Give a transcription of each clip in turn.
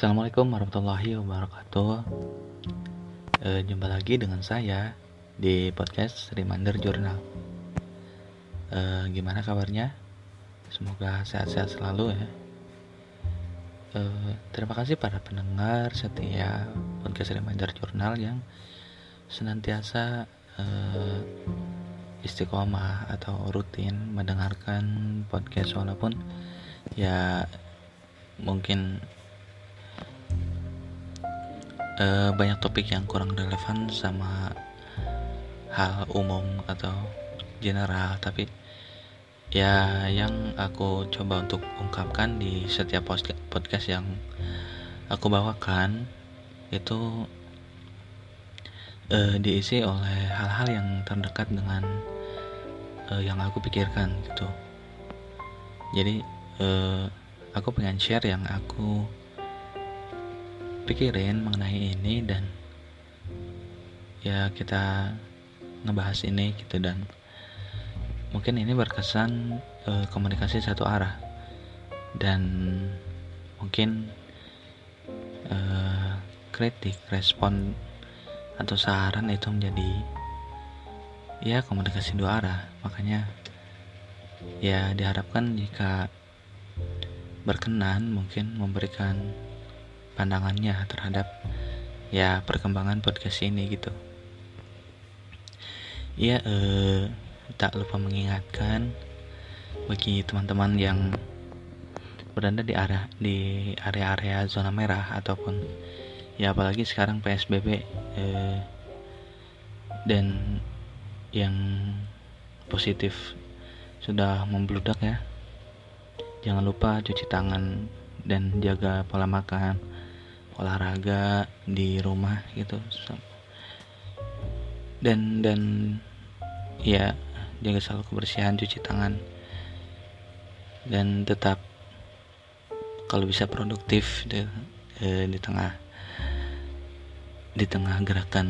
Assalamualaikum warahmatullahi wabarakatuh. E, jumpa lagi dengan saya di podcast Reminder Journal. E, gimana kabarnya? Semoga sehat-sehat selalu ya. E, terima kasih para pendengar setia podcast Reminder Journal yang senantiasa e, istiqomah atau rutin mendengarkan podcast walaupun ya mungkin uh, banyak topik yang kurang relevan sama hal umum atau general tapi ya yang aku coba untuk ungkapkan di setiap podcast yang aku bawakan itu uh, diisi oleh hal-hal yang terdekat dengan uh, yang aku pikirkan gitu. Jadi uh, aku pengen share yang aku pikirin mengenai ini dan ya kita ngebahas ini gitu dan mungkin ini berkesan uh, komunikasi satu arah. Dan mungkin uh, kritik respon atau saran itu menjadi ya komunikasi dua arah. Makanya ya diharapkan jika berkenan mungkin memberikan pandangannya terhadap ya perkembangan podcast ini gitu. Ya eh, tak lupa mengingatkan bagi teman-teman yang berada di area di area-area zona merah ataupun ya apalagi sekarang PSBB eh, dan yang positif sudah membludak ya. Jangan lupa cuci tangan dan jaga pola makan olahraga di rumah gitu. Dan dan ya jaga selalu kebersihan cuci tangan. Dan tetap kalau bisa produktif di, eh, di tengah di tengah gerakan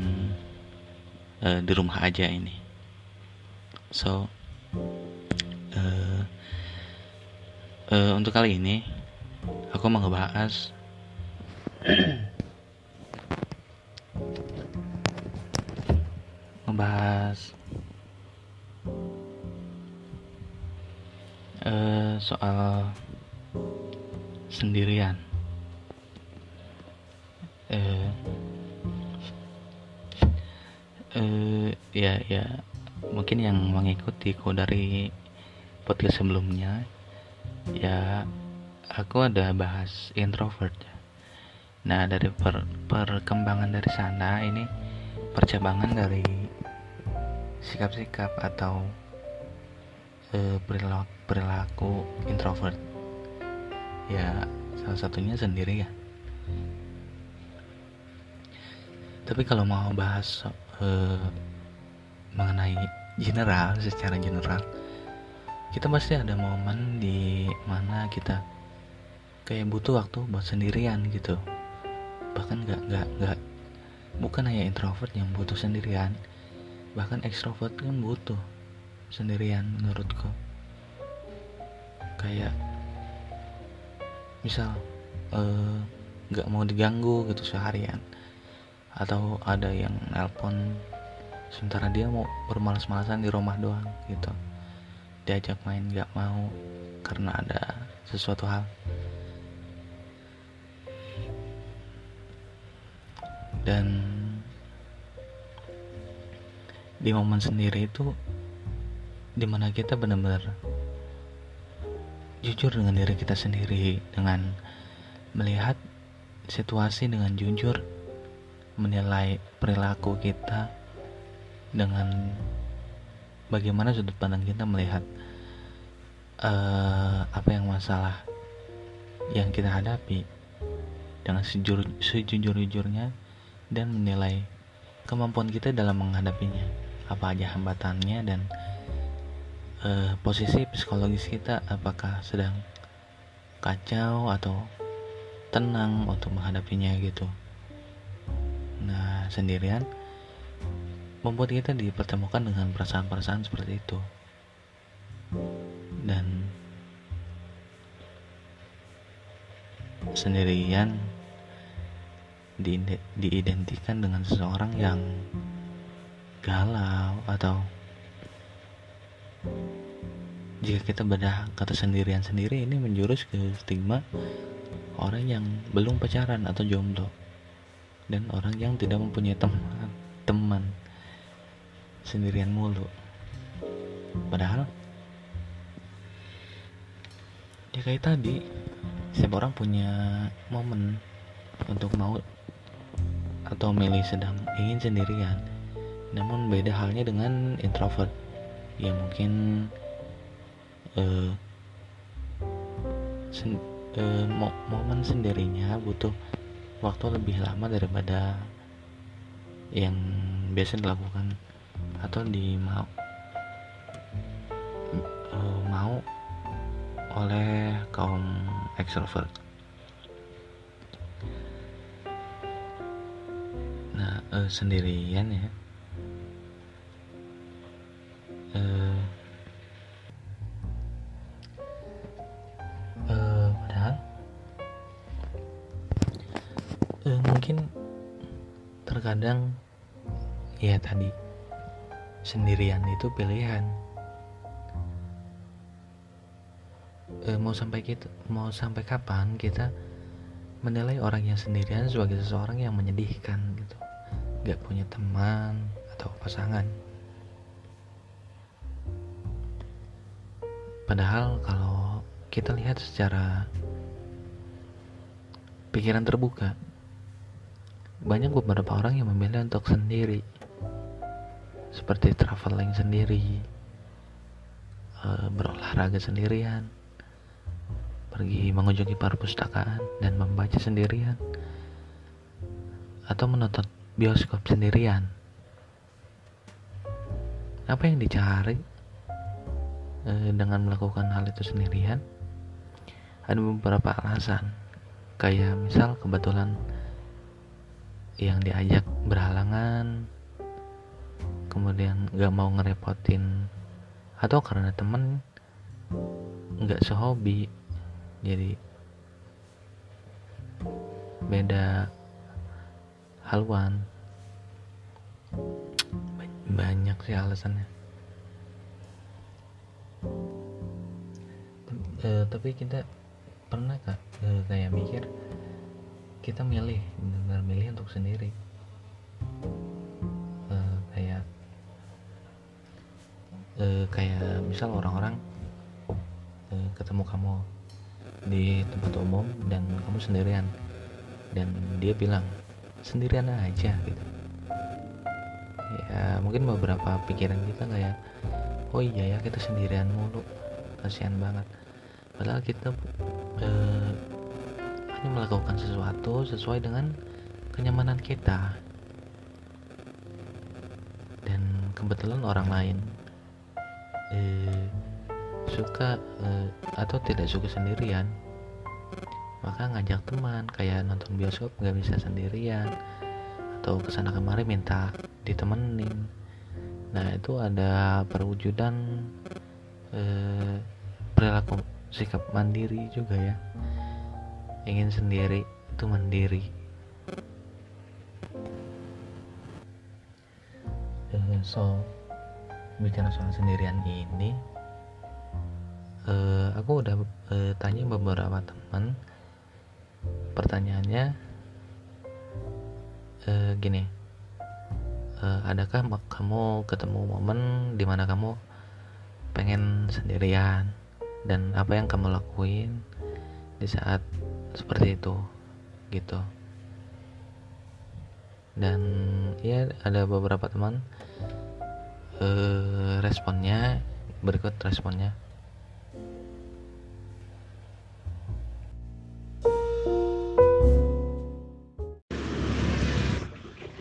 eh, di rumah aja ini. So eh, eh, untuk kali ini aku mau ngebahas ngebahas uh, soal sendirian. Uh, uh, ya ya mungkin yang mengikuti kok dari podcast sebelumnya ya aku ada bahas introvert ya Nah, dari per, perkembangan dari sana ini percabangan dari sikap-sikap atau e, perilaku, perilaku introvert. Ya, salah satunya sendiri ya. Tapi kalau mau bahas e, mengenai general, secara general, kita pasti ada momen di mana kita kayak butuh waktu buat sendirian gitu bahkan nggak nggak nggak. Bukan hanya introvert yang butuh sendirian. Bahkan ekstrovert kan butuh sendirian menurutku kayak misal eh, nggak mau diganggu gitu seharian. Atau ada yang nelpon sementara dia mau bermalas-malasan di rumah doang gitu. Diajak main nggak mau karena ada sesuatu hal dan di momen sendiri itu di mana kita benar-benar jujur dengan diri kita sendiri dengan melihat situasi dengan jujur menilai perilaku kita dengan bagaimana sudut pandang kita melihat uh, apa yang masalah yang kita hadapi dengan sejujur sejujur-jujurnya dan menilai kemampuan kita dalam menghadapinya. Apa aja hambatannya dan uh, posisi psikologis kita apakah sedang kacau atau tenang untuk menghadapinya gitu. Nah sendirian membuat kita dipertemukan dengan perasaan-perasaan seperti itu. Dan sendirian diidentikan dengan seseorang yang galau atau jika kita bedah kata sendirian sendiri ini menjurus ke stigma orang yang belum pacaran atau jomblo dan orang yang tidak mempunyai teman teman sendirian mulu. Padahal ya kayak tadi setiap orang punya momen untuk mau atau milih sedang ingin sendirian namun beda halnya dengan introvert yang mungkin uh, sen uh, mo momen sendirinya butuh waktu lebih lama daripada yang biasa dilakukan atau di mau uh, mau oleh kaum extrovert. Nah, uh, sendirian ya. Uh, mungkin terkadang ya tadi sendirian itu pilihan e, mau sampai kita mau sampai kapan kita menilai orang yang sendirian sebagai seseorang yang menyedihkan gitu gak punya teman atau pasangan. Padahal kalau kita lihat secara pikiran terbuka banyak beberapa orang yang memilih untuk sendiri. Seperti traveling sendiri eh, berolahraga sendirian pergi mengunjungi perpustakaan dan membaca sendirian atau menonton bioskop sendirian. Apa yang dicari eh, dengan melakukan hal itu sendirian? Ada beberapa alasan. Kayak misal kebetulan yang diajak berhalangan kemudian gak mau ngerepotin atau karena temen nggak sehobi. Jadi beda haluan. Banyak sih alasannya. E, tapi kita pernah kak e, kayak mikir kita milih benar-benar milih untuk sendiri. Uh, kayak uh, kayak misal orang-orang uh, ketemu kamu di tempat umum dan kamu sendirian dan dia bilang sendirian aja gitu. Ya mungkin beberapa pikiran kita kayak oh iya ya kita sendirian mulu. Kasihan banget. Padahal kita uh, hanya melakukan sesuatu sesuai dengan kenyamanan kita. Dan kebetulan orang lain eh, suka eh, atau tidak suka sendirian maka ngajak teman kayak nonton bioskop nggak bisa sendirian. Atau ke sana kemari minta ditemenin. Nah itu ada perwujudan eh, perilaku sikap mandiri juga ya. Ingin sendiri itu mandiri. Uh, so bicara soal sendirian ini uh, aku udah uh, tanya beberapa teman pertanyaannya uh, gini. Uh, adakah kamu ketemu momen di mana kamu pengen sendirian? Dan apa yang kamu lakuin di saat seperti itu? Gitu. Dan ya ada beberapa teman eh, responnya berikut responnya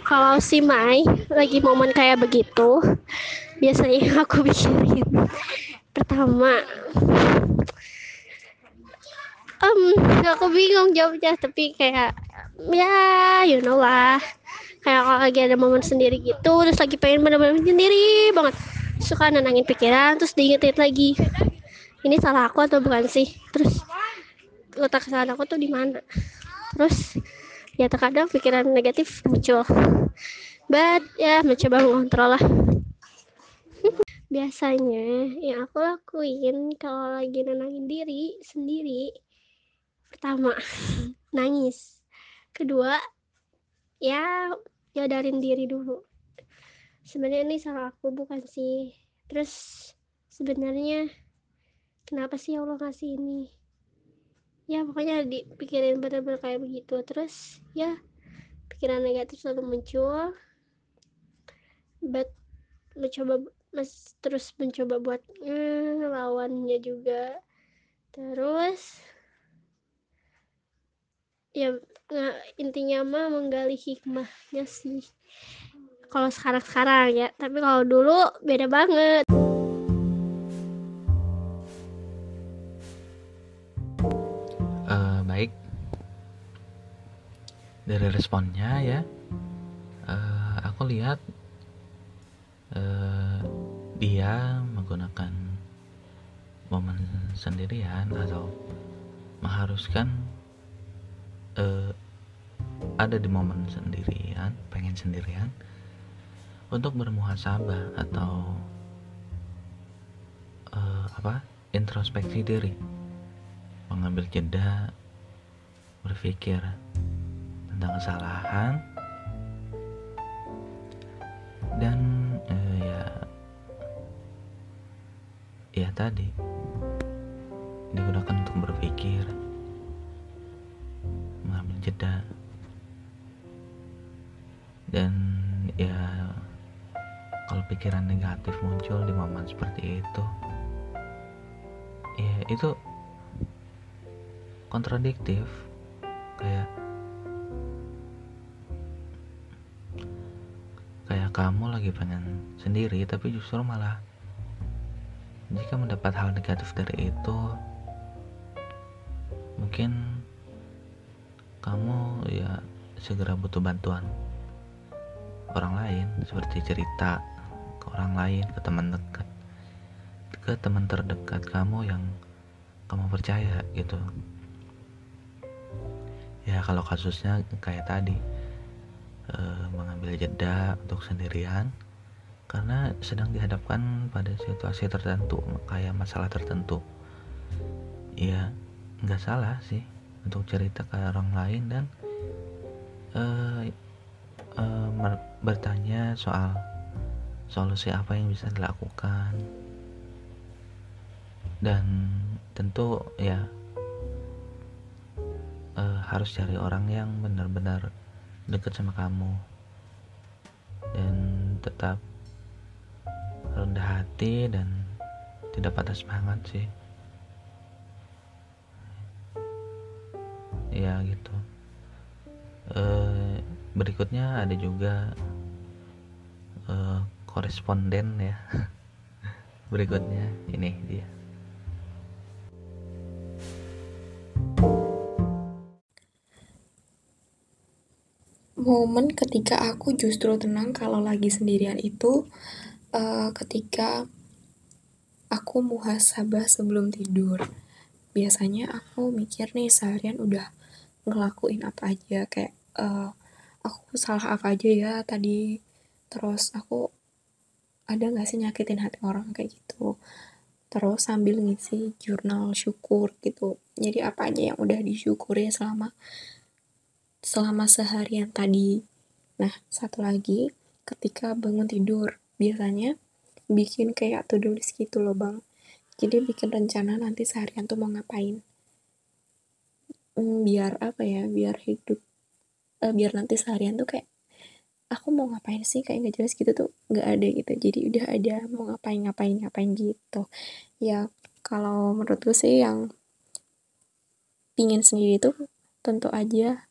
kalau si Mai lagi momen kayak begitu biasanya aku pikirin. Pertama um aku bingung jawabnya tapi kayak ya you know lah. Kayak kalau lagi ada momen sendiri gitu terus lagi pengen bener-bener sendiri banget. Suka nenangin pikiran terus diingetin lagi ini salah aku atau bukan sih? Terus letak kesalahan aku tuh di mana? Terus ya terkadang pikiran negatif muncul. But ya mencoba mengontrol lah. Biasanya yang aku lakuin kalau lagi nenangin diri sendiri pertama nangis. Kedua ya nyadarin diri dulu. Sebenarnya ini salah aku bukan sih. Terus sebenarnya kenapa sih Allah ngasih ini ya pokoknya dipikirin bener-bener kayak begitu. Terus ya pikiran negatif selalu muncul. But mencoba mas terus mencoba buat mm, lawannya juga. Terus ya intinya mah menggali hikmahnya sih. Kalau sekarang-sekarang ya tapi kalau dulu beda banget dari responnya ya. Uh, aku lihat uh, dia menggunakan momen sendirian atau mengharuskan uh, ada di momen sendirian pengen sendirian untuk bermuhasabah atau uh, apa introspeksi diri mengambil jeda berpikir tentang kesalahan. Dan eh, ya ya tadi digunakan untuk berpikir mengambil jeda. Dan ya kalau pikiran negatif muncul di momen seperti itu ya itu kontradiktif. Kayak kamu lagi pengen sendiri tapi justru malah jika mendapat hal negatif dari itu mungkin kamu ya segera butuh bantuan orang lain seperti cerita ke orang lain ke teman dekat ke teman terdekat kamu yang kamu percaya gitu. Ya kalau kasusnya kayak tadi Eh, mengambil jeda untuk sendirian karena sedang dihadapkan pada situasi tertentu kayak masalah tertentu. Ya nggak salah sih untuk cerita ke orang lain dan uh, bertanya soal solusi apa yang bisa dilakukan. Dan tentu ya uh, harus cari orang yang benar-benar dekat sama kamu. Dan tetap rendah hati dan tidak patah semangat sih. Ya gitu. E, berikutnya ada juga e, koresponden ya. Berikutnya ini dia momen ketika aku justru tenang kalau lagi sendirian itu uh, ketika aku muhasabah sebelum tidur. Biasanya aku mikir nih seharian udah ngelakuin apa aja kayak uh, aku salah apa aja ya tadi. Terus aku ada gak sih nyakitin hati orang kayak gitu? Terus sambil ngisi jurnal syukur gitu. Jadi apa aja yang udah disyukuri selama selama seharian tadi. Nah, satu lagi, ketika bangun tidur, biasanya bikin kayak to-do list gitu loh bang. Jadi bikin rencana nanti seharian tuh mau ngapain. Hmm, biar apa ya, biar hidup, uh, biar nanti seharian tuh kayak, aku mau ngapain sih, kayak gak jelas gitu tuh, gak ada gitu. Jadi udah ada mau ngapain, ngapain, ngapain gitu. Ya, kalau menurutku sih yang pingin sendiri tuh tentu aja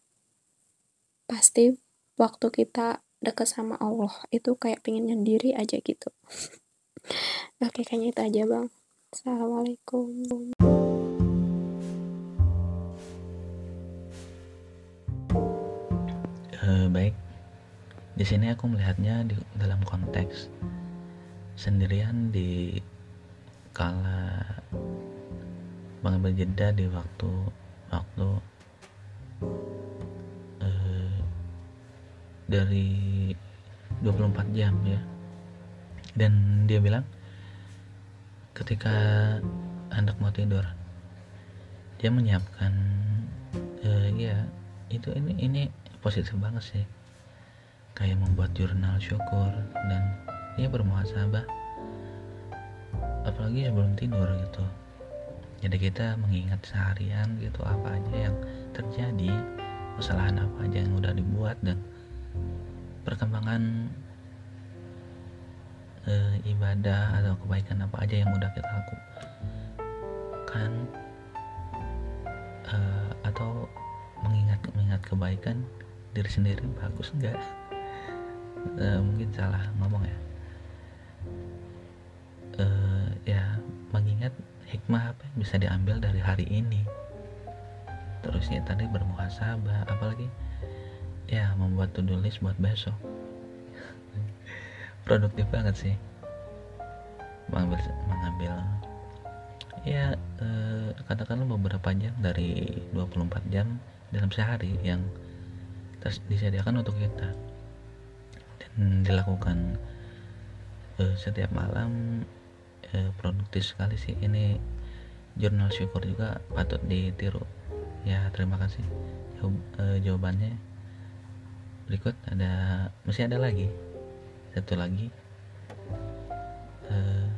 pasti waktu kita deket sama Allah itu kayak pengen nyendiri aja gitu. Oke kayaknya itu aja bang. Assalamualaikum. Uh, baik. Di sini aku melihatnya di dalam konteks sendirian di kala mengambil jeda di waktu waktu dari 24 jam ya. Dan dia bilang ketika anak mau tidur dia menyiapkan uh, ya itu ini ini positif banget sih. Kayak membuat jurnal syukur dan ya bermuhasabah. Apalagi sebelum tidur gitu. Jadi kita mengingat seharian gitu apa aja yang terjadi kesalahan apa aja yang udah dibuat dan perkembangan e, ibadah atau kebaikan apa aja yang udah kita lakukan e, atau mengingat mengingat kebaikan diri sendiri bagus enggak e, mungkin salah ngomong ya. E, ya mengingat hikmah apa yang bisa diambil dari hari ini. Terusnya tadi bermuhasabah apalagi ya membuat to-do list buat besok. Produktif banget sih. Mengambil mengambil ya eh, katakanlah beberapa jam dari 24 jam dalam sehari yang disediakan untuk kita. Dan dilakukan eh, setiap malam eh, produktif sekali sih. Ini jurnal syukur juga patut ditiru. Ya terima kasih. Eh, jawabannya berikut ada masih ada lagi. Satu lagi. Uh,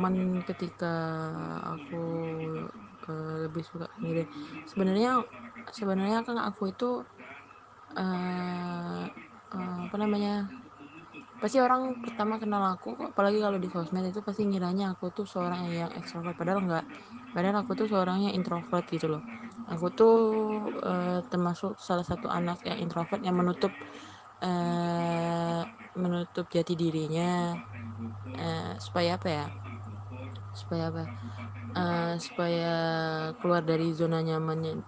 momen ketika aku uh, lebih suka sendiri sebenarnya sebenarnya kan aku itu uh, uh, apa namanya pasti orang pertama kenal aku apalagi kalau di sosmed itu pasti ngiranya aku tuh seorang yang ekstrovert. Padahal enggak. Padahal aku tuh seorang yang introvert gitu loh. Aku tuh uh, termasuk salah satu anak yang introvert yang menutup uh, menutup jati dirinya. Uh, supaya apa ya? Supaya apa? Supaya keluar dari zona nyamannya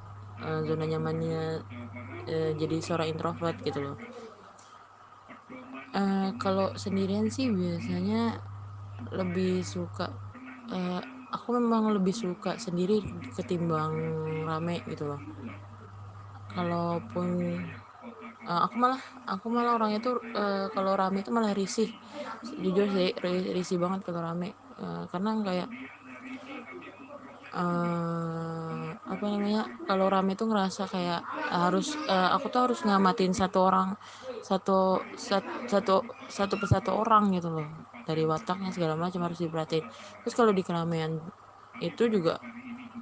zona nyamannya jadi seorang introvert gitu loh uh, kalau sendirian sih biasanya lebih suka uh, aku memang lebih suka sendiri ketimbang rame gitu loh. Kalaupun uh, aku malah aku malah orangnya tuh uh, kalau rame itu malah risih. Jujur sih risih banget kalau rame. Uh, karena kayak uh, apa namanya kalau rame tuh ngerasa kayak harus uh, aku tuh harus ngamatin satu orang satu satu satu persatu orang gitu loh. Dari wataknya segala macam harus diperhatiin. Terus kalau di keramaian itu juga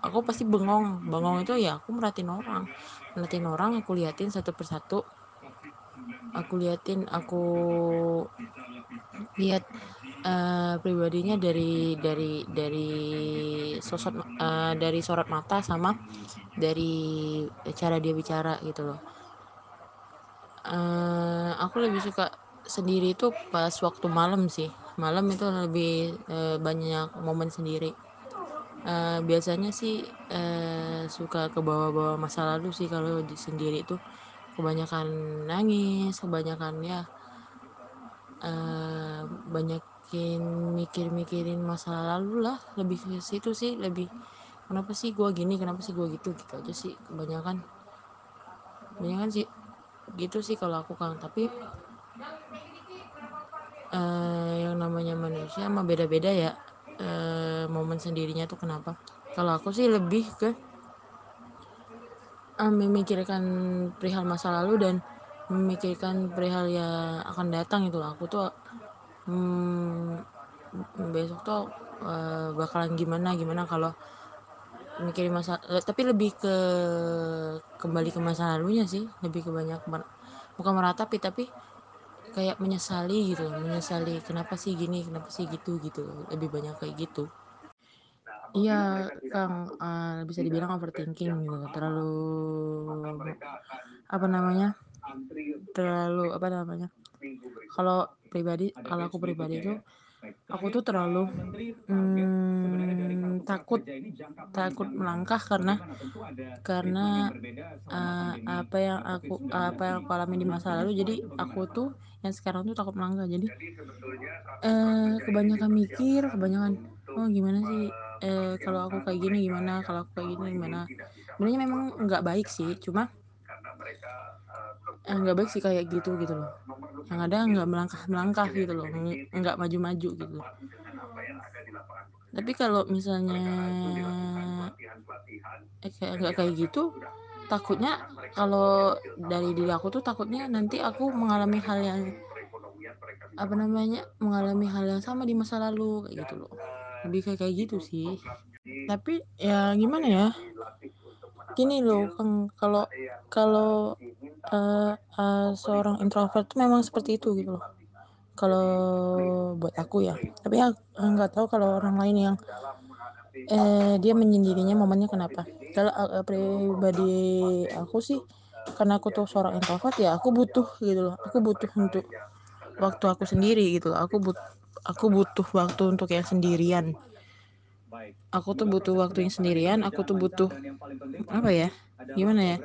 aku pasti bengong. Bengong itu ya aku merhatiin orang. Merhatiin orang aku liatin satu persatu. Aku liatin aku lihat uh, pribadinya dari dari dari sosok uh, dari sorot mata sama dari cara dia bicara gitu loh uh, aku lebih suka sendiri itu pas waktu malam sih. Malam itu lebih uh, banyak momen sendiri. Uh, biasanya sih uh, suka ke bawah-bawah masa lalu sih kalau di sendiri itu. Kebanyakan nangis kebanyakan ya uh, banyakin mikir-mikirin masa lalu lah. Lebih ke situ sih lebih kenapa sih gue gini kenapa sih gue gitu? Gitu aja sih kebanyakan. Kebanyakan sih gitu sih kalau aku kan tapi uh, yang namanya manusia mah beda-beda ya. Uh, momen sendirinya tuh kenapa? Kalau aku sih lebih ke uh, memikirkan perihal masa lalu dan memikirkan perihal yang akan datang itu aku tuh hmm, besok tuh uh, bakalan gimana gimana kalau mikirin masa tapi lebih ke kembali ke masa lalunya sih lebih ke banyak bukan meratapi tapi kayak menyesali gitu menyesali kenapa sih gini kenapa sih gitu gitu. Lebih banyak kayak gitu. Iya kang uh, bisa dibilang overthinking gitu. Terlalu apa namanya terlalu apa namanya kalau pribadi kalau aku pribadi itu aku tuh terlalu hmm, takut takut melangkah karena karena uh, apa yang aku apa yang aku alami di masa lalu. Jadi aku tuh yang sekarang tuh takut melangkah. Jadi uh, kebanyakan mikir kebanyakan oh gimana sih? Eh, kalau aku kayak gini gimana? Kalau aku kayak gini gimana? Sebenarnya memang nggak baik sih cuma nggak baik sih kayak gitu gitu loh. Yang ada nggak melangkah melangkah gitu loh nggak maju maju gitu. Tapi kalau misalnya eh, kayak nggak kayak gitu takutnya kalau dari diri aku tuh takutnya nanti aku mengalami hal yang apa namanya mengalami hal yang sama di masa lalu kayak gitu loh. Lebih kayak kayak gitu sih. Tapi ya gimana ya gini loh kan kalau kalau uh, uh, seorang introvert tuh memang seperti itu gitu loh. Kalau buat aku ya. Tapi ya nggak tahu kalau orang lain yang eh, dia menyendirinya momennya kenapa. Kalau uh, pribadi aku sih karena aku tuh seorang introvert ya aku butuh gitu loh. Aku butuh untuk waktu aku sendiri gitu loh. Aku but aku butuh waktu untuk yang sendirian aku tuh butuh waktu yang sendirian aku tuh butuh apa ya? gimana ya?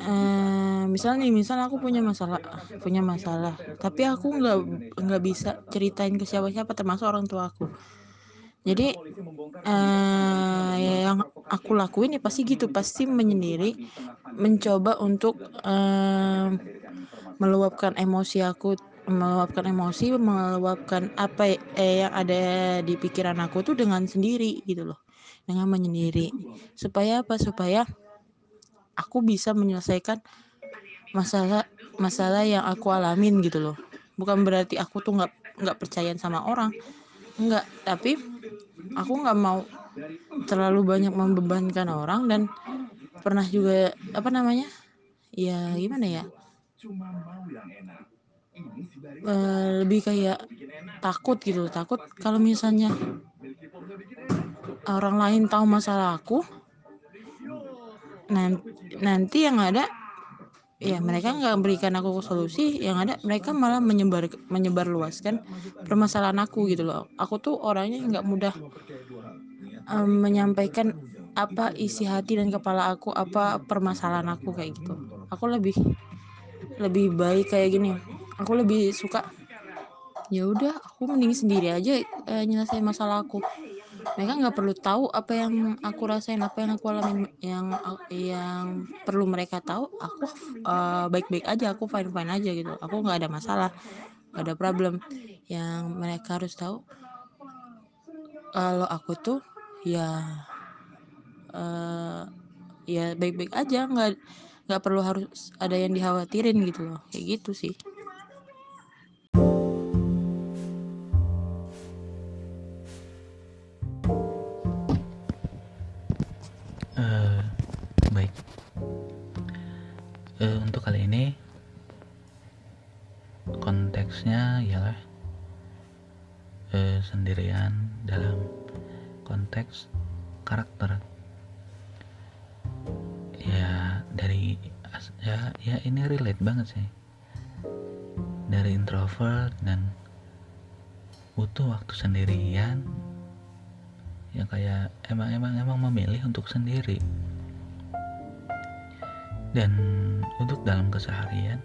uh, misalnya nih misal aku punya masalah punya masalah tapi aku nggak nggak bisa ceritain ke siapa-siapa termasuk orang tua aku. Jadi uh, yang aku lakuin ya pasti gitu pasti menyendiri mencoba untuk uh, meluapkan emosi aku meluapkan emosi meluapkan apa eh, yang ada di pikiran aku tuh dengan sendiri gitu loh. Dengan menyendiri. Supaya apa? Supaya aku bisa menyelesaikan masalah masalah yang aku alamin gitu loh. Bukan berarti aku tuh nggak nggak percaya sama orang. Nggak. Tapi aku nggak mau terlalu banyak membebankan orang dan pernah juga apa namanya? Ya gimana ya uh, lebih kayak takut gitu takut kalau misalnya orang lain tahu masalah aku nanti, nanti yang ada ya mereka nggak berikan aku solusi yang ada mereka malah menyebar menyebar luaskan permasalahan aku gitu loh. Aku tuh orangnya nggak mudah um, menyampaikan apa isi hati dan kepala aku apa permasalahan aku kayak gitu. Aku lebih lebih baik kayak gini aku lebih suka ya udah aku mending sendiri aja uh, nyelesain masalah aku. Mereka nggak perlu tahu apa yang aku rasain apa yang aku alami yang yang perlu mereka tahu aku uh, baik-baik aja aku fine fine aja gitu. Aku nggak ada masalah nggak ada problem. Yang mereka harus tahu kalau aku tuh ya uh, ya baik-baik aja nggak nggak perlu harus ada yang dikhawatirin gitu loh. Kayak gitu sih konteksnya ialah eh, sendirian dalam konteks karakter. Ya dari ya ya ini relate banget sih. Dari introvert dan butuh waktu sendirian yang kayak emang emang emang memilih untuk sendiri dan untuk dalam keseharian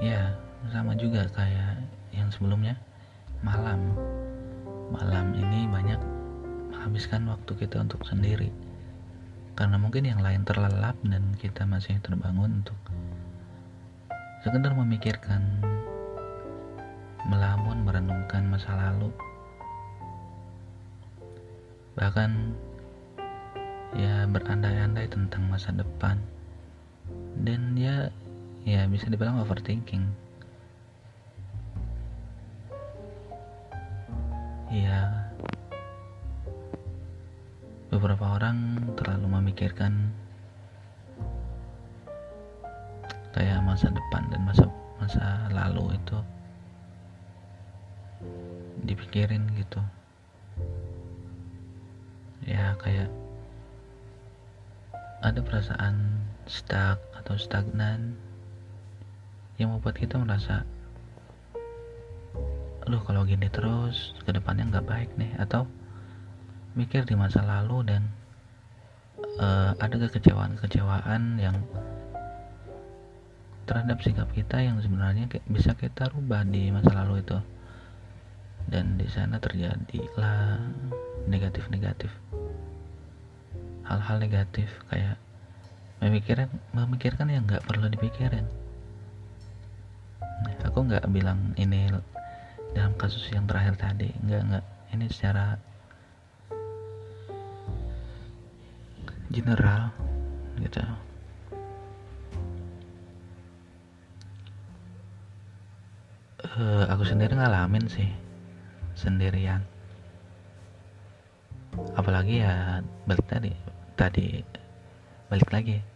ya sama juga kayak yang sebelumnya malam. Malam ini banyak menghabiskan waktu kita untuk sendiri. Karena mungkin yang lain terlelap dan kita masih terbangun untuk sekedar memikirkan melamun merenungkan masa lalu. Bahkan ya berandai-andai tentang masa depan dan ya ya bisa dibilang overthinking. Ya beberapa orang terlalu memikirkan kayak masa depan dan masa masa lalu itu dipikirin gitu. Ya kayak ada perasaan stuck atau stagnan yang membuat kita merasa lu kalau gini terus ke depannya nggak baik nih atau mikir di masa lalu dan uh, ada kekecewaan-kekecewaan yang terhadap sikap kita yang sebenarnya bisa kita rubah di masa lalu itu. Dan di sana terjadilah negatif-negatif. Hal-hal negatif kayak memikirkan memikirkan yang nggak perlu dipikirin. Nah, aku nggak bilang ini dalam kasus yang terakhir tadi. Nggak nggak. Ini secara general gitu. Uh, aku sendiri ngalamin sih sendirian. Apalagi ya balik tadi tadi balik lagi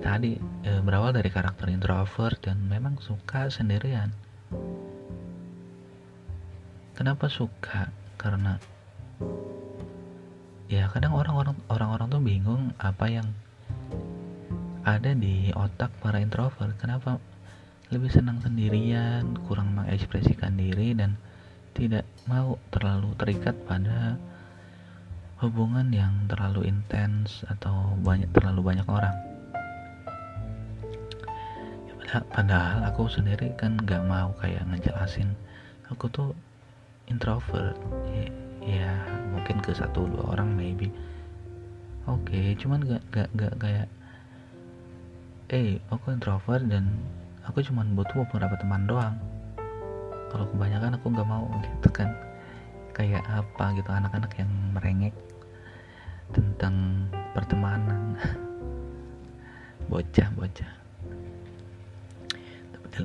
tadi e, berawal dari karakter introvert dan memang suka sendirian. Kenapa suka? Karena ya kadang orang-orang orang-orang tuh bingung apa yang ada di otak para introvert. Kenapa lebih senang sendirian kurang mengekspresikan diri dan tidak mau terlalu terikat pada hubungan yang terlalu intens atau banyak terlalu banyak orang padahal aku sendiri kan gak mau kayak ngejelasin. Aku tuh introvert. Ya, ya mungkin ke satu dua orang maybe. Oke okay, cuman gak gak gak kayak eh aku introvert dan aku cuman butuh beberapa teman doang. Kalau kebanyakan aku gak mau gitu kan. Kayak apa gitu anak-anak yang merengek tentang pertemanan. Bocah-bocah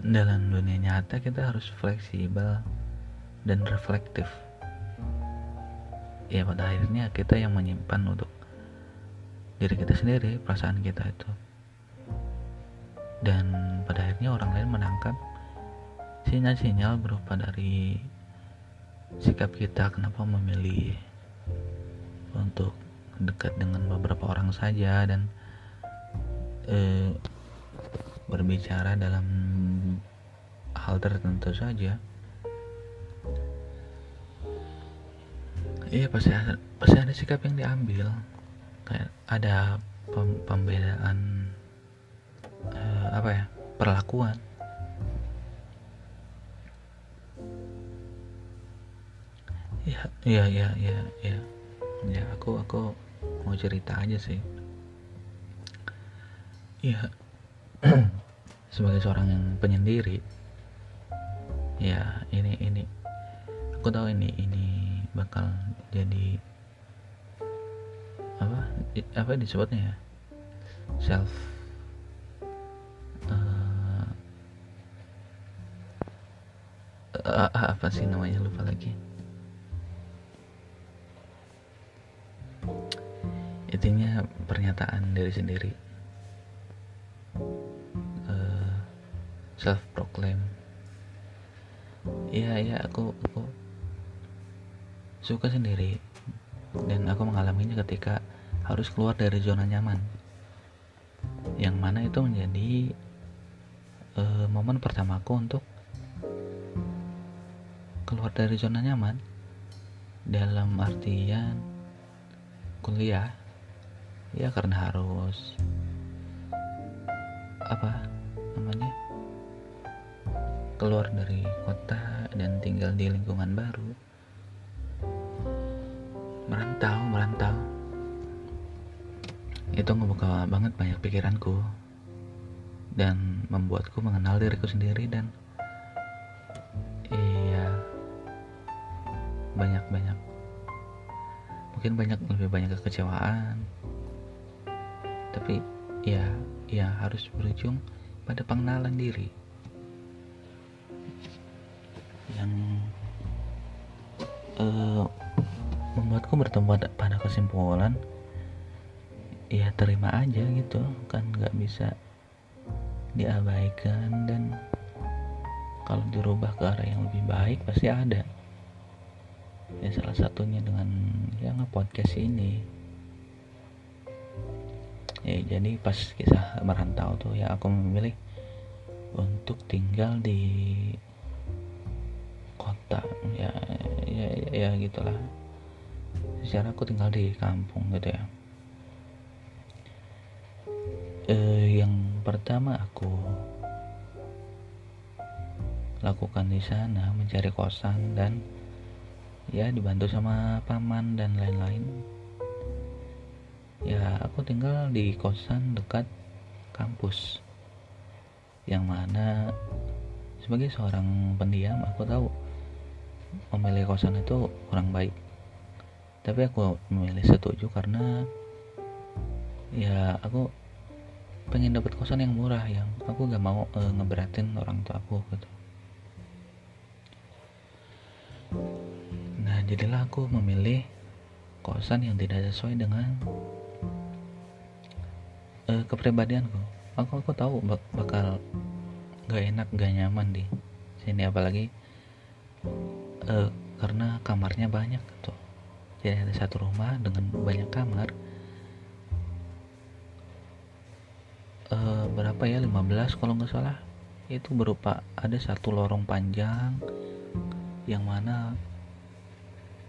dalam dunia nyata kita harus fleksibel dan reflektif. Ya pada akhirnya kita yang menyimpan untuk diri kita sendiri perasaan kita itu. Dan pada akhirnya orang lain menangkap sinyal-sinyal berupa dari sikap kita kenapa memilih untuk dekat dengan beberapa orang saja dan eh, berbicara dalam hal tertentu saja. Iya pasti ada, pasti ada sikap yang diambil. Kayak ada pem, pembedaan eh, apa ya perlakuan. Ya ya ya ya ya ya aku aku mau cerita aja sih. Ya sebagai seorang yang penyendiri ya ini ini aku tahu ini ini bakal jadi apa apa disebutnya ya self uh, uh, apa sih namanya lupa lagi. Intinya pernyataan dari sendiri self proclaim iya iya aku aku suka sendiri. Dan aku mengalaminya ketika harus keluar dari zona nyaman. Yang mana itu menjadi uh, momen pertamaku untuk keluar dari zona nyaman. Dalam artian kuliah ya karena harus apa namanya keluar dari kota dan tinggal di lingkungan baru. Merantau merantau. Itu ngebuka banget banyak pikiranku dan membuatku mengenal diriku sendiri dan iya banyak banyak mungkin banyak lebih banyak kekecewaan. Tapi ya ya harus berujung pada pengenalan diri uh, membuatku bertemu pada, kesimpulan ya terima aja gitu. Kan nggak bisa diabaikan dan kalau dirubah ke arah yang lebih baik pasti ada. Ya salah satunya dengan yang podcast ini. Ya jadi pas kisah merantau tuh ya aku memilih untuk tinggal di kota ya ya ya, gitulah. Secara aku tinggal di kampung gitu ya. Eh, yang pertama aku lakukan di sana mencari kosan dan ya dibantu sama paman dan lain-lain. Ya aku tinggal di kosan dekat kampus yang mana sebagai seorang pendiam aku tahu memilih kosan itu kurang baik. Tapi aku memilih setuju karena ya aku pengen dapat kosan yang murah yang aku gak mau e, ngeberatin orang tua aku gitu. Nah jadilah aku memilih kosan yang tidak sesuai dengan e, kepribadianku. Aku aku tahu bak bakal gak enak gak nyaman di sini apalagi e, karena kamarnya banyak gitu jadi ada satu rumah dengan banyak kamar. Uh, berapa ya? 15 kalau nggak salah. Itu berupa ada satu lorong panjang yang mana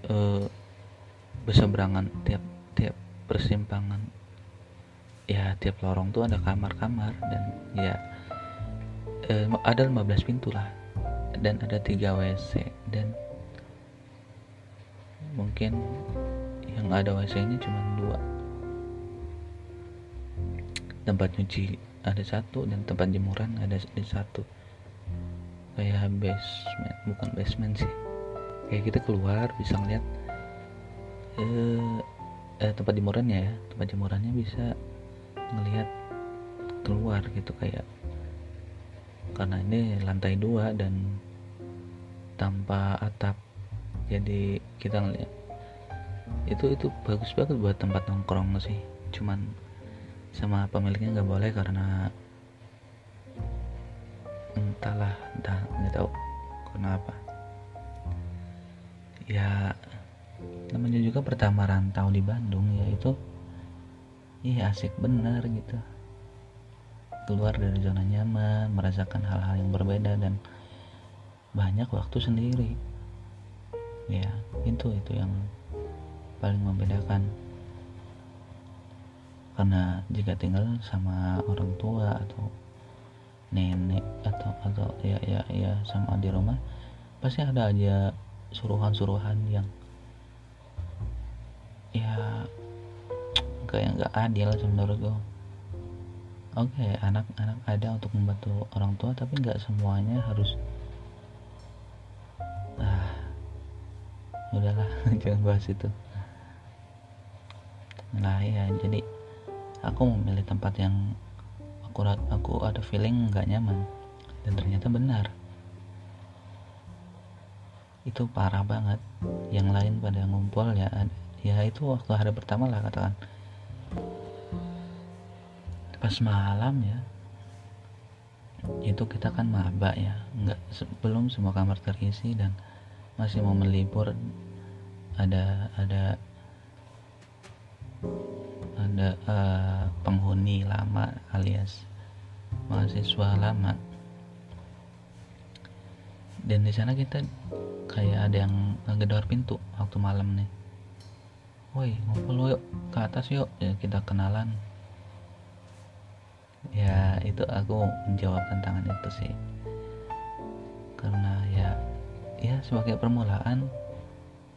uh, berseberangan tiap tiap persimpangan. Ya tiap lorong tuh ada kamar-kamar dan ya uh, ada 15 pintu lah. Dan ada tiga WC dan mungkin yang ada WC nya cuma dua. Tempat nyuci ada satu dan tempat jemuran ada di satu. Kayak basement bukan basement sih. Kayak kita keluar bisa ngeliat eh, eh tempat jemurannya ya. Tempat jemurannya bisa ngelihat keluar gitu kayak karena ini lantai dua dan tanpa atap jadi kita ngeliat itu itu bagus banget buat tempat nongkrong sih. Cuman sama pemiliknya nggak boleh karena entahlah entah nggak tahu kenapa ya namanya juga pertama rantau di Bandung ya itu iya asik bener gitu. Keluar dari zona nyaman merasakan hal-hal yang berbeda dan banyak waktu sendiri ya itu itu yang paling membedakan. Karena jika tinggal sama orang tua atau nenek atau atau ya ya ya sama di rumah pasti ada aja suruhan-suruhan yang ya kayak nggak adil menurut gue oke okay, anak-anak ada untuk membantu orang tua tapi nggak semuanya harus udahlah jangan bahas itu. Nah ya jadi aku memilih tempat yang akurat aku ada feeling nggak nyaman. Dan ternyata benar. Itu parah banget. Yang lain pada ngumpul ya ya itu waktu hari pertama lah katakan. Pas malam ya itu kita kan maba ya. Nggak belum semua kamar terisi dan masih mau melibur ada ada ada uh, penghuni lama alias mahasiswa lama. Dan di sana kita kayak ada yang ngegedor pintu waktu malam nih. Woi ngumpul yuk ke atas yuk. Ya kita kenalan. Ya itu aku menjawab tantangan itu sih. Karena ya ya sebagai permulaan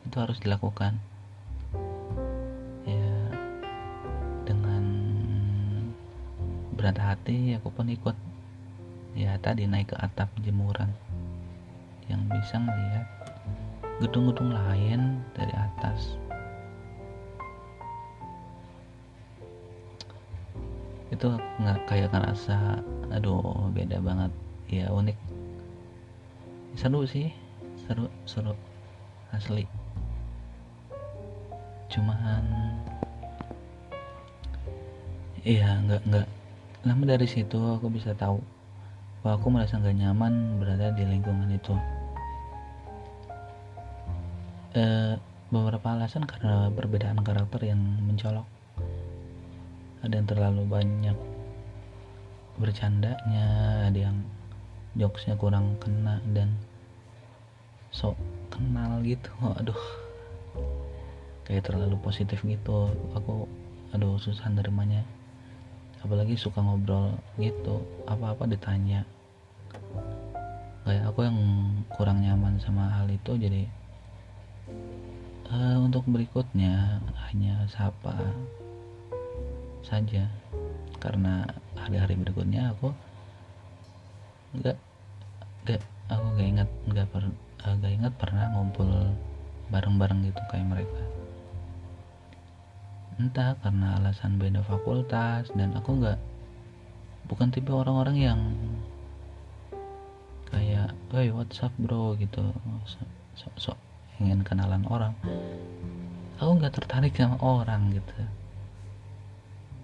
itu harus dilakukan. Berat hati aku pun ikut. Ya tadi naik ke atap jemuran. Yang bisa melihat gedung-gedung lain dari atas. Itu nggak kayak ngerasa aduh beda banget. Ya unik. Seru sih. Seru seru. Asli cuman iya nggak nggak lama dari situ aku bisa tahu bahwa aku merasa gak nyaman berada di lingkungan itu. E, beberapa alasan karena perbedaan karakter yang mencolok. Ada yang terlalu banyak bercandanya, ada yang jokesnya kurang kena dan sok kenal gitu. Aduh, kayak terlalu positif gitu. Aku aduh susah nerimanya. Apalagi suka ngobrol gitu. Apa-apa ditanya. Kayak aku yang kurang nyaman sama hal itu jadi Eh, untuk berikutnya hanya sapa saja. Karena hari-hari berikutnya aku nggak nggak aku nggak ingat nggak per eh, nggak ingat pernah ngumpul bareng-bareng gitu kayak mereka entah karena alasan beda fakultas dan aku nggak bukan tipe orang-orang yang kayak hey what's up bro? gitu. Sok so, so, ingin kenalan orang. Aku nggak tertarik sama orang gitu.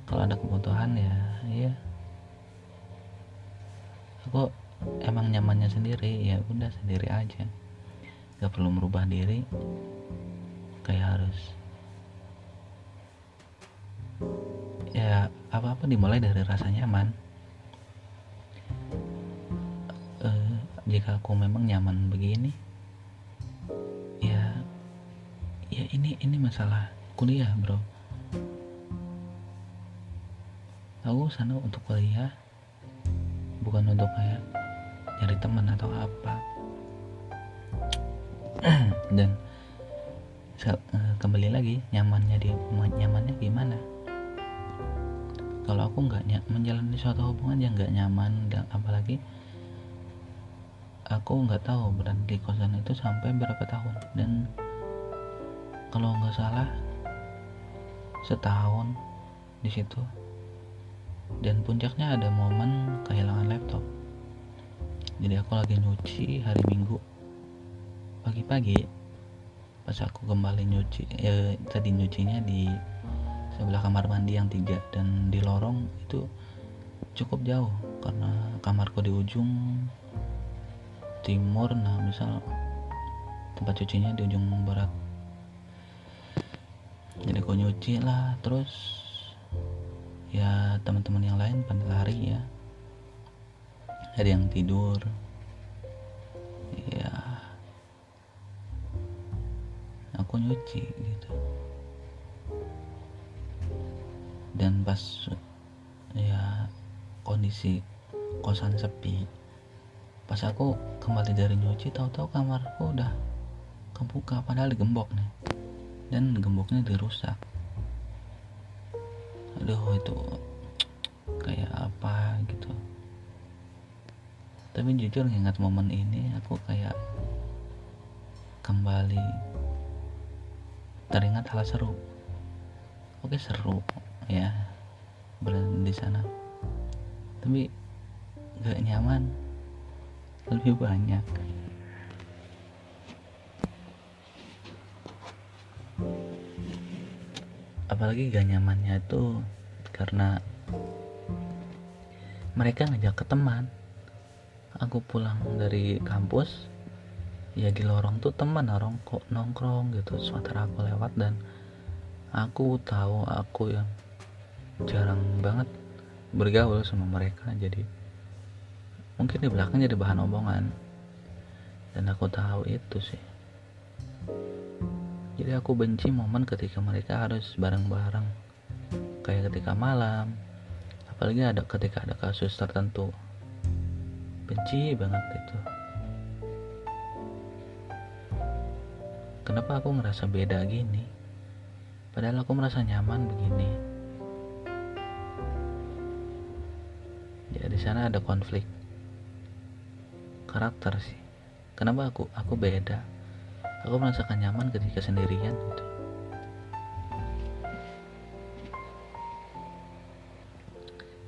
Kalau ada kebutuhan ya iya. Aku emang nyamannya sendiri ya udah sendiri aja. Nggak perlu merubah diri. Kayak harus ya apa-apa dimulai dari rasa nyaman Eh, jika aku memang nyaman begini ya ya ini ini masalah kuliah bro. Aku sana untuk kuliah bukan untuk kayak nyari teman atau apa. Dan eh, kembali lagi nyamannya di nyamannya gimana kalau aku nggak menjalani suatu hubungan yang nggak nyaman dan apalagi aku nggak tahu berada di kosan itu sampai berapa tahun. Dan kalau nggak salah setahun di situ. Dan puncaknya ada momen kehilangan laptop. Jadi aku lagi nyuci hari minggu. Pagi-pagi pas aku kembali nyuci ya tadi nyucinya di sebelah kamar mandi yang tiga dan di lorong itu cukup jauh karena kamarku di ujung timur. Nah misal tempat cucinya di ujung barat. Jadi aku nyuci lah terus ya teman-teman yang lain pada lari ya. Ada yang tidur. Ya. Aku nyuci gitu dan pas ya kondisi kosan sepi pas aku kembali dari nyuci tahu-tahu kamarku udah kebuka padahal digembok nih. Dan gemboknya dirusak. Aduh itu kayak apa gitu. Tapi jujur ingat momen ini aku kayak kembali teringat hal seru. Oke seru ya berada di sana. Tapi gak nyaman. Lebih banyak. Apalagi gak nyamannya itu karena mereka ngajak ke teman. Aku pulang dari kampus ya di lorong tuh teman nongkrong nongkrong gitu. Sementara aku lewat dan aku tahu aku yang jarang banget bergaul sama mereka jadi mungkin di belakang jadi bahan omongan. Dan aku tahu itu sih. Jadi aku benci momen ketika mereka harus bareng-bareng. Kayak ketika malam apalagi ada ketika ada kasus tertentu. Benci banget itu. Kenapa aku ngerasa beda gini? Padahal aku merasa nyaman begini ya di sana ada konflik karakter sih. Kenapa aku aku beda? Aku merasakan nyaman ketika sendirian gitu.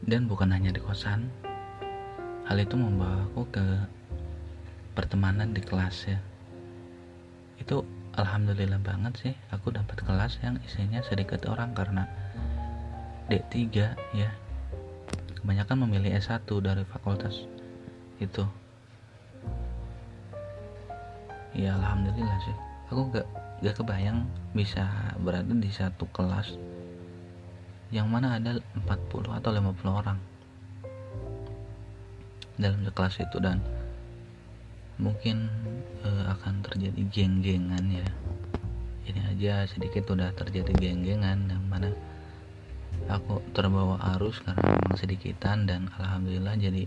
Dan bukan hanya di kosan hal itu membawa aku ke pertemanan di kelas ya. Itu alhamdulillah banget sih aku dapat kelas yang isinya sedikit orang karena D3 ya kebanyakan memilih S1 dari fakultas itu. Ya alhamdulillah sih. Aku gak gak kebayang bisa berada di satu kelas yang mana ada 40 atau 50 orang dalam kelas itu dan mungkin eh, akan terjadi geng-gengan ya. Ini aja sedikit udah terjadi geng-gengan yang mana aku terbawa arus karena memang sedikitan dan alhamdulillah jadi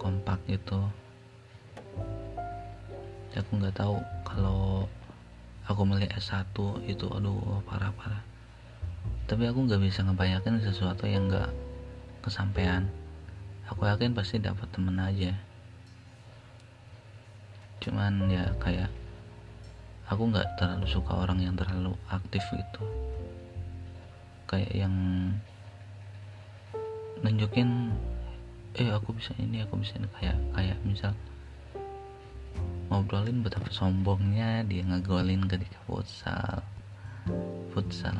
kompak itu aku nggak tahu kalau aku melihat S1 itu aduh parah parah. Tapi aku nggak bisa ngebayangin sesuatu yang nggak kesampaian. Aku yakin pasti dapat temen aja. Cuman ya kayak aku nggak terlalu suka orang yang terlalu aktif gitu kayak yang nunjukin eh aku bisa ini aku bisa ini. Kayak kayak misal ngobrolin betapa sombongnya dia ngegolin ketika futsal futsal.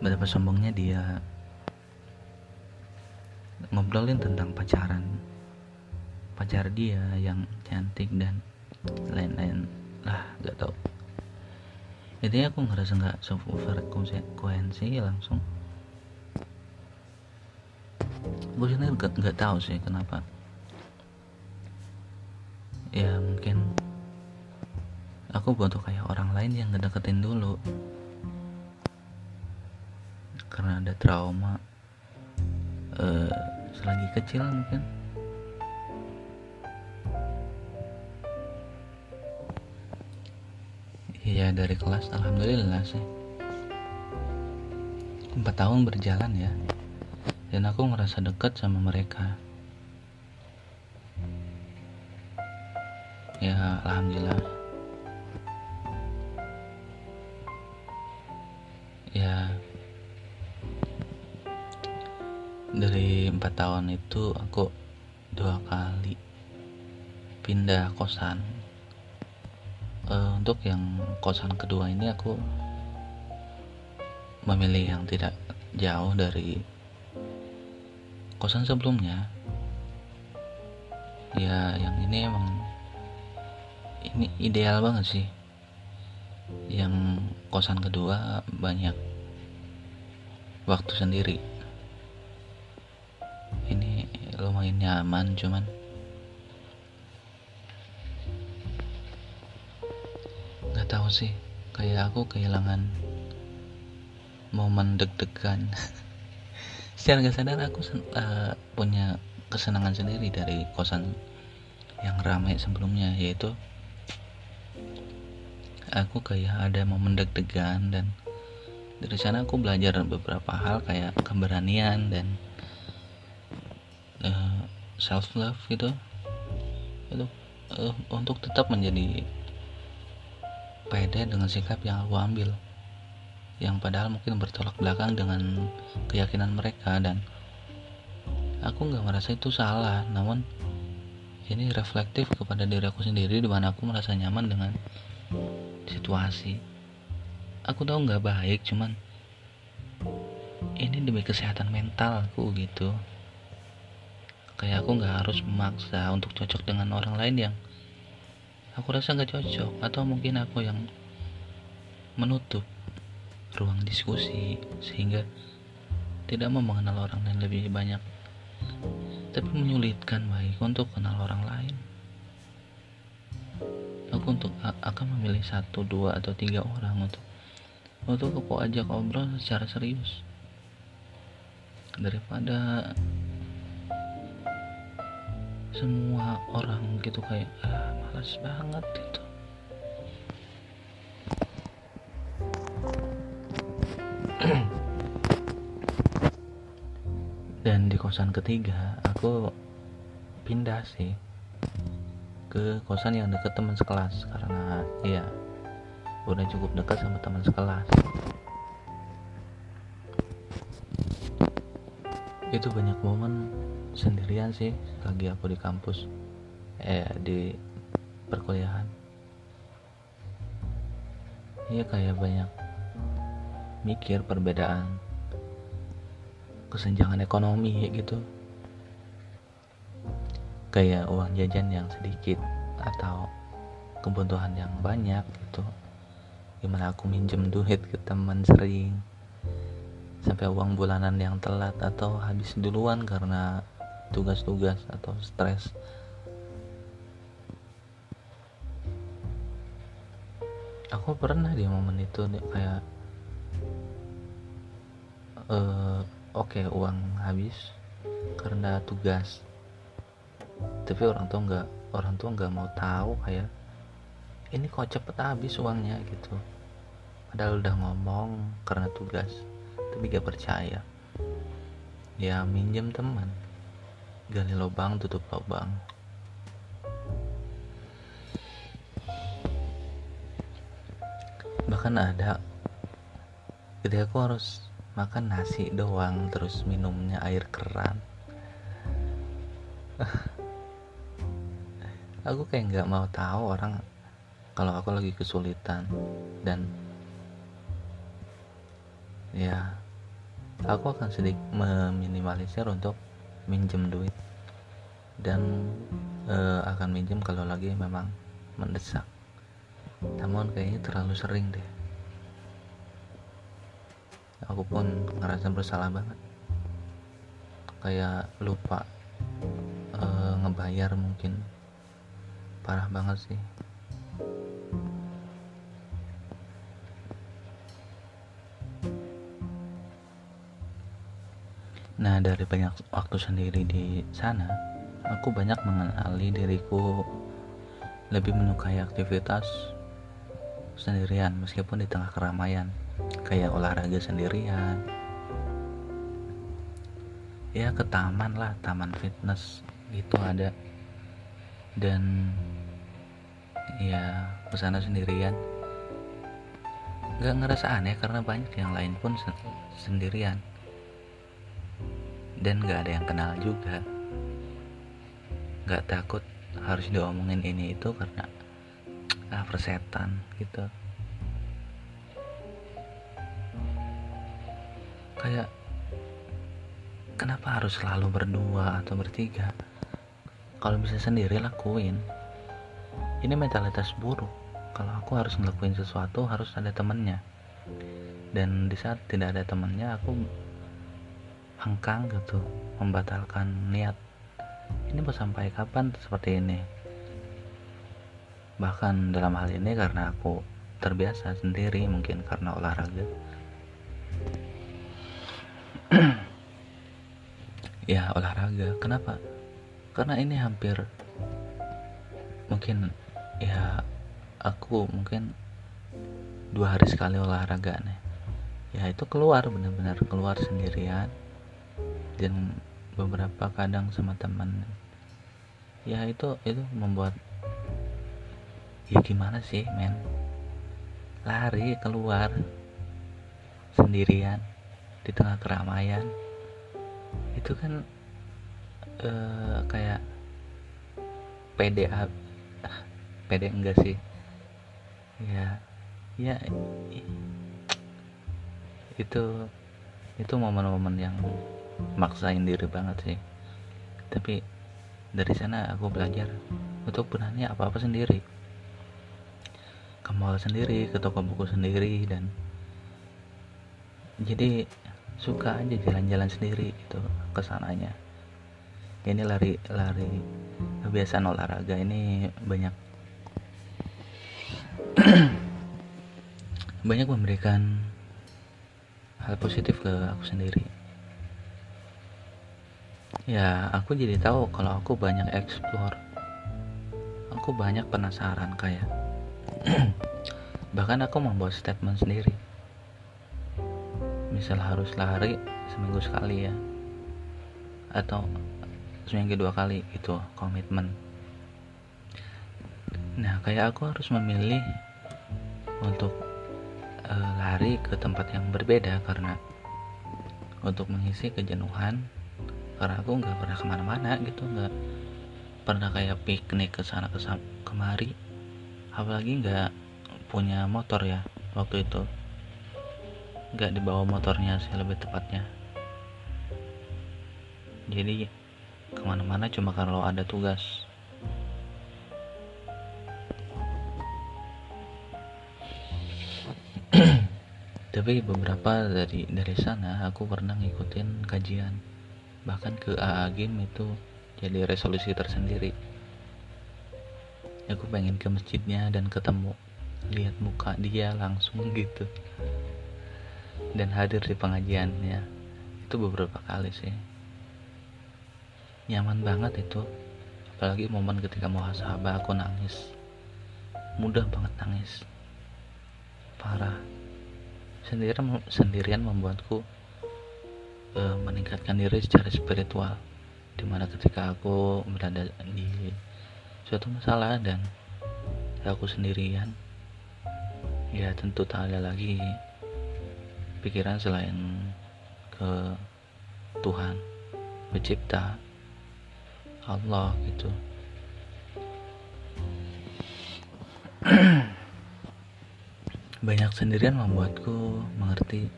Betapa sombongnya dia ngobrolin tentang pacaran pacar dia yang cantik dan lain-lain. Lah gak tau intinya aku ngerasa nggak sefrekuensi langsung. Gue sendiri gak, gak tahu sih kenapa. Ya mungkin aku butuh kayak orang lain yang ngedeketin dulu. Karena ada trauma uh, selagi kecil mungkin Iya dari kelas. Alhamdulillah sih. Empat tahun berjalan ya. Dan aku ngerasa dekat sama mereka. Ya alhamdulillah. Ya. Dari empat tahun itu aku dua kali pindah kosan uh, untuk yang kosan kedua ini aku memilih yang tidak jauh dari kosan sebelumnya. Ya yang ini emang ini ideal banget sih. Yang kosan kedua banyak waktu sendiri. Ini lumayan nyaman cuman tahu sih kayak aku kehilangan momen deg-degan. Secara nggak sadar aku uh, punya kesenangan sendiri dari kosan yang ramai sebelumnya yaitu aku kayak ada momen deg-degan dan dari sana aku belajar beberapa hal kayak keberanian dan uh, eh, self love gitu. Itu uh, untuk tetap menjadi pede dengan sikap yang aku ambil yang padahal mungkin bertolak belakang dengan keyakinan mereka dan aku nggak merasa itu salah. Namun ini reflektif kepada diri aku sendiri di mana aku merasa nyaman dengan situasi. Aku tahu nggak baik cuman ini demi kesehatan mental aku gitu. Kayak aku nggak harus memaksa untuk cocok dengan orang lain yang aku rasa nggak cocok. Atau mungkin aku yang menutup ruang diskusi sehingga tidak mau mengenal orang lain lebih banyak tapi menyulitkan baik untuk kenal orang lain. Aku untuk akan memilih satu dua atau tiga orang untuk untuk aku ajak ngobrol secara serius. Daripada semua orang gitu kayak ah, malas banget gitu. Dan di kosan ketiga aku pindah sih ke kosan yang deket teman sekelas karena ya udah cukup dekat sama teman sekelas itu banyak momen sendirian sih lagi aku di kampus. Eh di perkuliahan. Iya kayak banyak mikir perbedaan kesenjangan ekonomi gitu. Kayak uang jajan yang sedikit atau kebutuhan yang banyak gitu. Gimana aku minjem duit ke teman sering sampai uang bulanan yang telat atau habis duluan karena tugas-tugas atau stres. Aku pernah di momen itu kayak uh, oke okay, uang habis karena tugas. Tapi orang tua nggak orang tua nggak mau tahu kayak ini kok cepet habis uangnya? gitu. Padahal udah ngomong karena tugas tapi gak percaya ya minjem teman. Gali lubang tutup lubang. Bahkan ada jadi aku harus makan nasi doang terus minumnya air keran. Aku kayak nggak mau tahu orang kalau aku lagi kesulitan dan ya aku akan sedikit meminimalisir untuk minjem duit. Dan uh, akan minjem kalau lagi memang mendesak. Namun kayaknya terlalu sering deh. Aku pun ngerasa bersalah banget. Kayak lupa uh, ngebayar mungkin. Parah banget sih Nah, dari banyak waktu sendiri di sana, aku banyak mengenali diriku lebih menyukai aktivitas sendirian meskipun di tengah keramaian, kayak olahraga sendirian. Ya ke taman lah, taman fitness gitu ada. Dan ya ke sana sendirian. Gak ngerasa aneh karena banyak yang lain pun sendirian dan gak ada yang kenal juga. Gak takut harus diomongin ini itu karena ah persetan gitu. Kayak kenapa harus selalu berdua atau bertiga? Kalau bisa sendiri lakuin. Ini mentalitas buruk. Kalau aku harus ngelakuin sesuatu harus ada temennya. Dan di saat tidak ada temennya aku hengkang gitu membatalkan niat. Ini mau sampai kapan seperti ini? Bahkan dalam hal ini karena aku terbiasa sendiri mungkin karena olahraga. Ya olahraga. Kenapa? Karena ini hampir mungkin ya aku mungkin dua hari sekali olahraga nih. Ya itu keluar benar-benar keluar sendirian dan beberapa kadang sama teman ya itu itu membuat ya gimana sih men? Lari keluar sendirian di tengah keramaian. Itu kan uh, kayak pede pede enggak sih? Ya ya itu itu momen-momen yang maksain diri banget sih. Tapi dari sana aku belajar untuk berani apa-apa sendiri. Ke mall sendiri ke toko buku sendiri dan jadi suka aja jalan-jalan sendiri itu ke sananya ini lari lari. Kebiasaan olahraga ini banyak. Banyak memberikan hal positif ke aku sendiri ya aku jadi tahu kalau aku banyak explore. Aku banyak penasaran kayak. Bahkan aku membuat statement sendiri. Misal harus lari seminggu sekali ya. Atau seminggu dua kali itu komitmen. Nah kayak aku harus memilih untuk uh, lari ke tempat yang berbeda karena untuk mengisi kejenuhan karena aku nggak pernah ke mana-mana gitu nggak pernah kayak piknik ke sana ke kemari. Apalagi nggak punya motor ya waktu itu. Nggak dibawa motornya sih lebih tepatnya. Jadi ke mana-mana cuma kalau ada tugas. Tapi beberapa dari dari sana aku pernah ngikutin kajian bahkan ke AA game itu jadi resolusi tersendiri. Aku pengen ke masjidnya dan ketemu lihat muka dia langsung gitu. Dan hadir di pengajiannya. Itu beberapa kali sih. Nyaman banget itu. Apalagi momen ketika muhasabah aku nangis. Mudah banget nangis. Parah. Sendirian sendirian membuatku uh, meningkatkan diri secara spiritual. Di mana ketika aku berada di suatu masalah dan aku sendirian ya tentu tak ada lagi pikiran selain ke Tuhan pencipta Allah gitu. Banyak sendirian membuatku mengerti.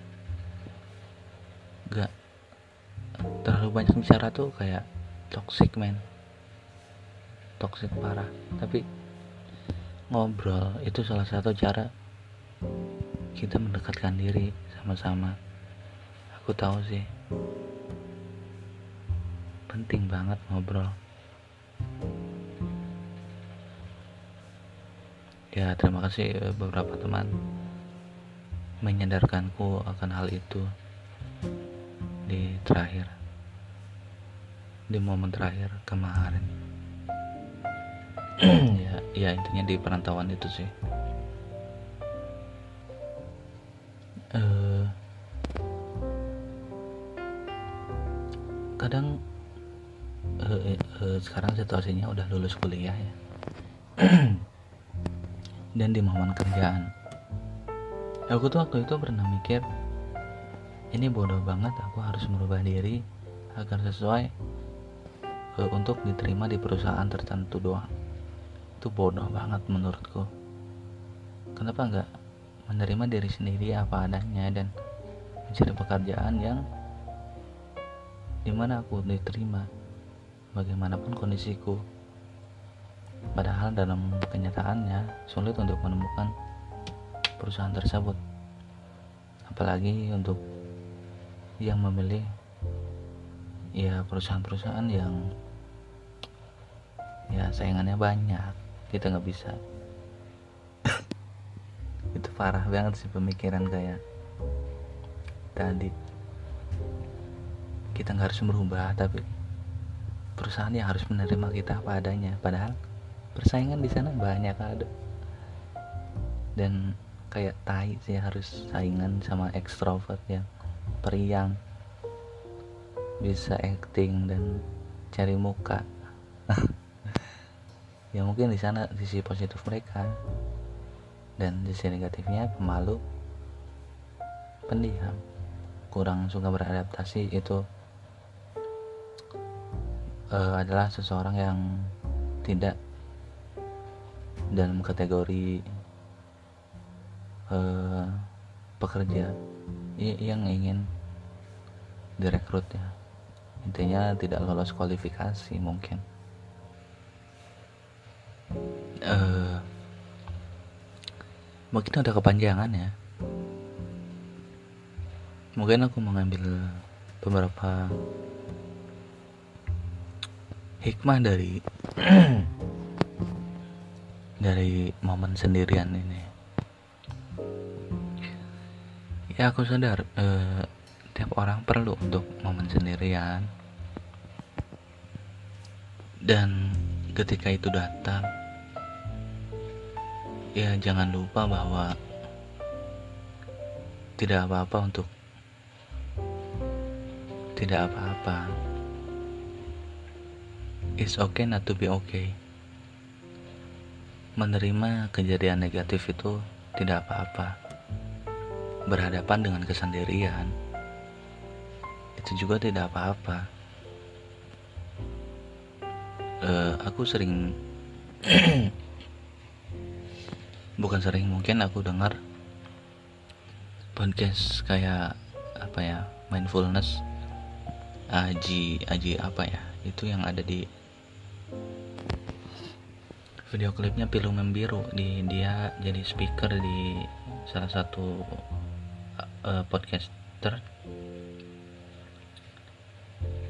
Gak terlalu banyak bicara tuh kayak toxic man toxic parah. Tapi ngobrol itu salah satu cara kita mendekatkan diri sama-sama. Aku tahu sih. Penting banget ngobrol. Ya terima kasih eh, beberapa teman menyadarkanku akan hal itu di terakhir. Di momen terakhir kemarin. Ya ya intinya di perantauan itu sih. Uh, kadang uh, uh, sekarang situasinya udah lulus kuliah ya. Dan di momen kerjaan. Aku tuh waktu itu pernah mikir ini bodoh banget harus merubah diri agar sesuai uh, untuk diterima di perusahaan tertentu doang. Itu bodoh banget menurutku. Kenapa nggak menerima diri sendiri apa adanya dan mencari pekerjaan yang di mana aku diterima bagaimanapun kondisiku. Padahal dalam kenyataannya sulit untuk menemukan perusahaan tersebut. Apalagi untuk yang memilih ya perusahaan-perusahaan yang ya saingannya banyak. Kita nggak bisa. Itu parah banget sih pemikiran kayak tadi. Kita nggak harus berubah tapi perusahaan yang harus menerima kita apa adanya. Padahal persaingan di sana banyak ada. Dan kayak tai sih harus saingan sama ekstrovert yang periang bisa acting dan cari muka. Ya mungkin di sana sisi positif mereka. Dan sisi negatifnya pemalu pendiam. Kurang suka beradaptasi itu uh, adalah seseorang yang tidak dalam kategori uh, pekerja yang ingin direkrut ya. Intinya tidak lolos kualifikasi mungkin. Uh, mungkin ada kepanjangan ya. Mungkin aku mengambil beberapa hikmah dari dari momen sendirian ini ya aku sadar uh, tiap orang perlu untuk momen sendirian. Dan ketika itu datang ya jangan lupa bahwa tidak apa-apa untuk tidak apa-apa. It's okay not to be okay. Menerima kejadian negatif itu tidak apa-apa berhadapan dengan kesendirian. Itu juga tidak apa-apa. Uh, aku sering bukan sering mungkin aku dengar podcast kayak apa ya mindfulness aji aji apa ya itu yang ada di video klipnya pilu membiru di dia jadi speaker di salah satu uh, podcaster.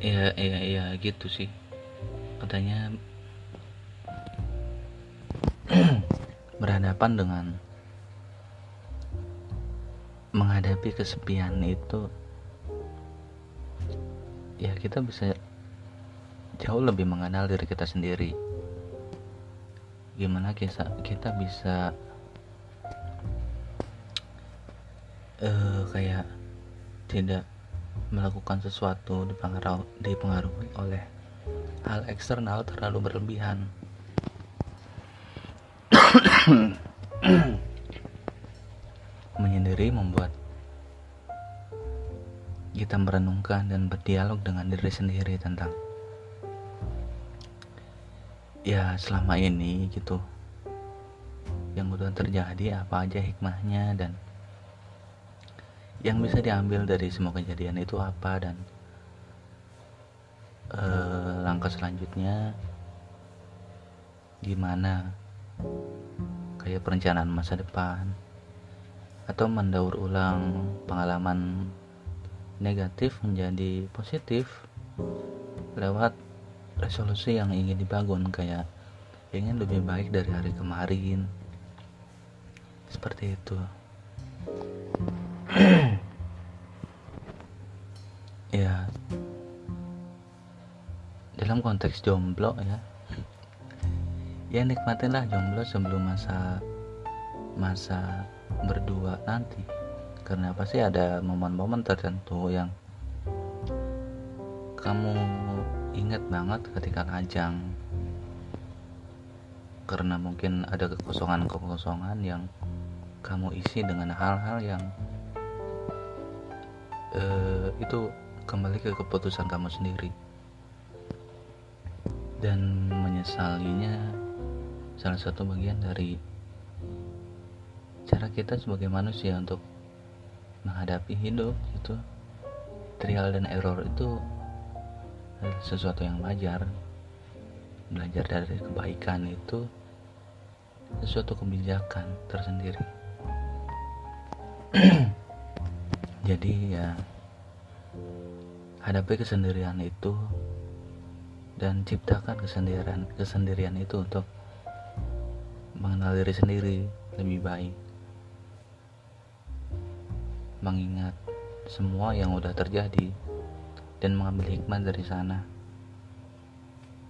Ya ya ya gitu sih. Katanya berhadapan dengan menghadapi kesepian itu ya kita bisa jauh lebih mengenal diri kita sendiri. Gimana kita kita bisa uh, kayak tidak melakukan sesuatu dipengaruhi, dipengaruhi oleh hal eksternal terlalu berlebihan. Menyendiri membuat kita merenungkan dan berdialog dengan diri sendiri tentang ya selama ini gitu yang udah terjadi apa aja hikmahnya dan yang bisa diambil dari semua kejadian itu apa dan uh, langkah selanjutnya gimana? Kayak perencanaan masa depan atau mendaur ulang pengalaman negatif menjadi positif lewat resolusi yang ingin dibangun kayak ingin lebih baik dari hari kemarin. Seperti itu ya. Dalam konteks jomblo ya. Ya nikmatinlah jomblo sebelum masa masa berdua nanti. Karena pasti ada momen-momen tertentu yang kamu ingat banget ketika lajang karena mungkin ada kekosongan-kekosongan yang kamu isi dengan hal-hal yang uh, itu kembali ke keputusan kamu sendiri. Dan menyesalinya salah satu bagian dari cara kita sebagai manusia untuk menghadapi hidup itu trial dan error itu sesuatu yang wajar. Belajar dari kebaikan itu sesuatu kebijakan tersendiri jadi ya hadapi kesendirian itu dan ciptakan kesendirian kesendirian itu untuk mengenal diri sendiri lebih baik. Mengingat semua yang udah terjadi dan mengambil hikmah dari sana.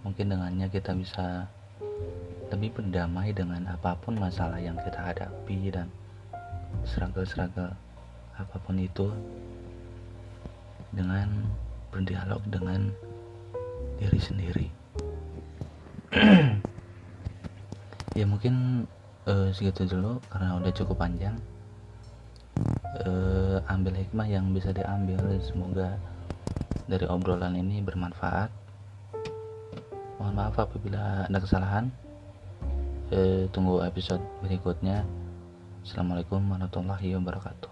Mungkin dengannya kita bisa lebih berdamai dengan apa pun masalah yang kita hadapi dan seragel-seragel apa pun itu dengan berdialog dengan diri sendiri. Ya mungkin uh, segitu dulu karena udah cukup panjang. Uh, ambil hikmah yang bisa diambil semoga dari obrolan ini bermanfaat. Mohon maaf apabila ada kesalahan. Uh, tunggu episode berikutnya. Assalamualaikum warahmatullahi wabarakatuh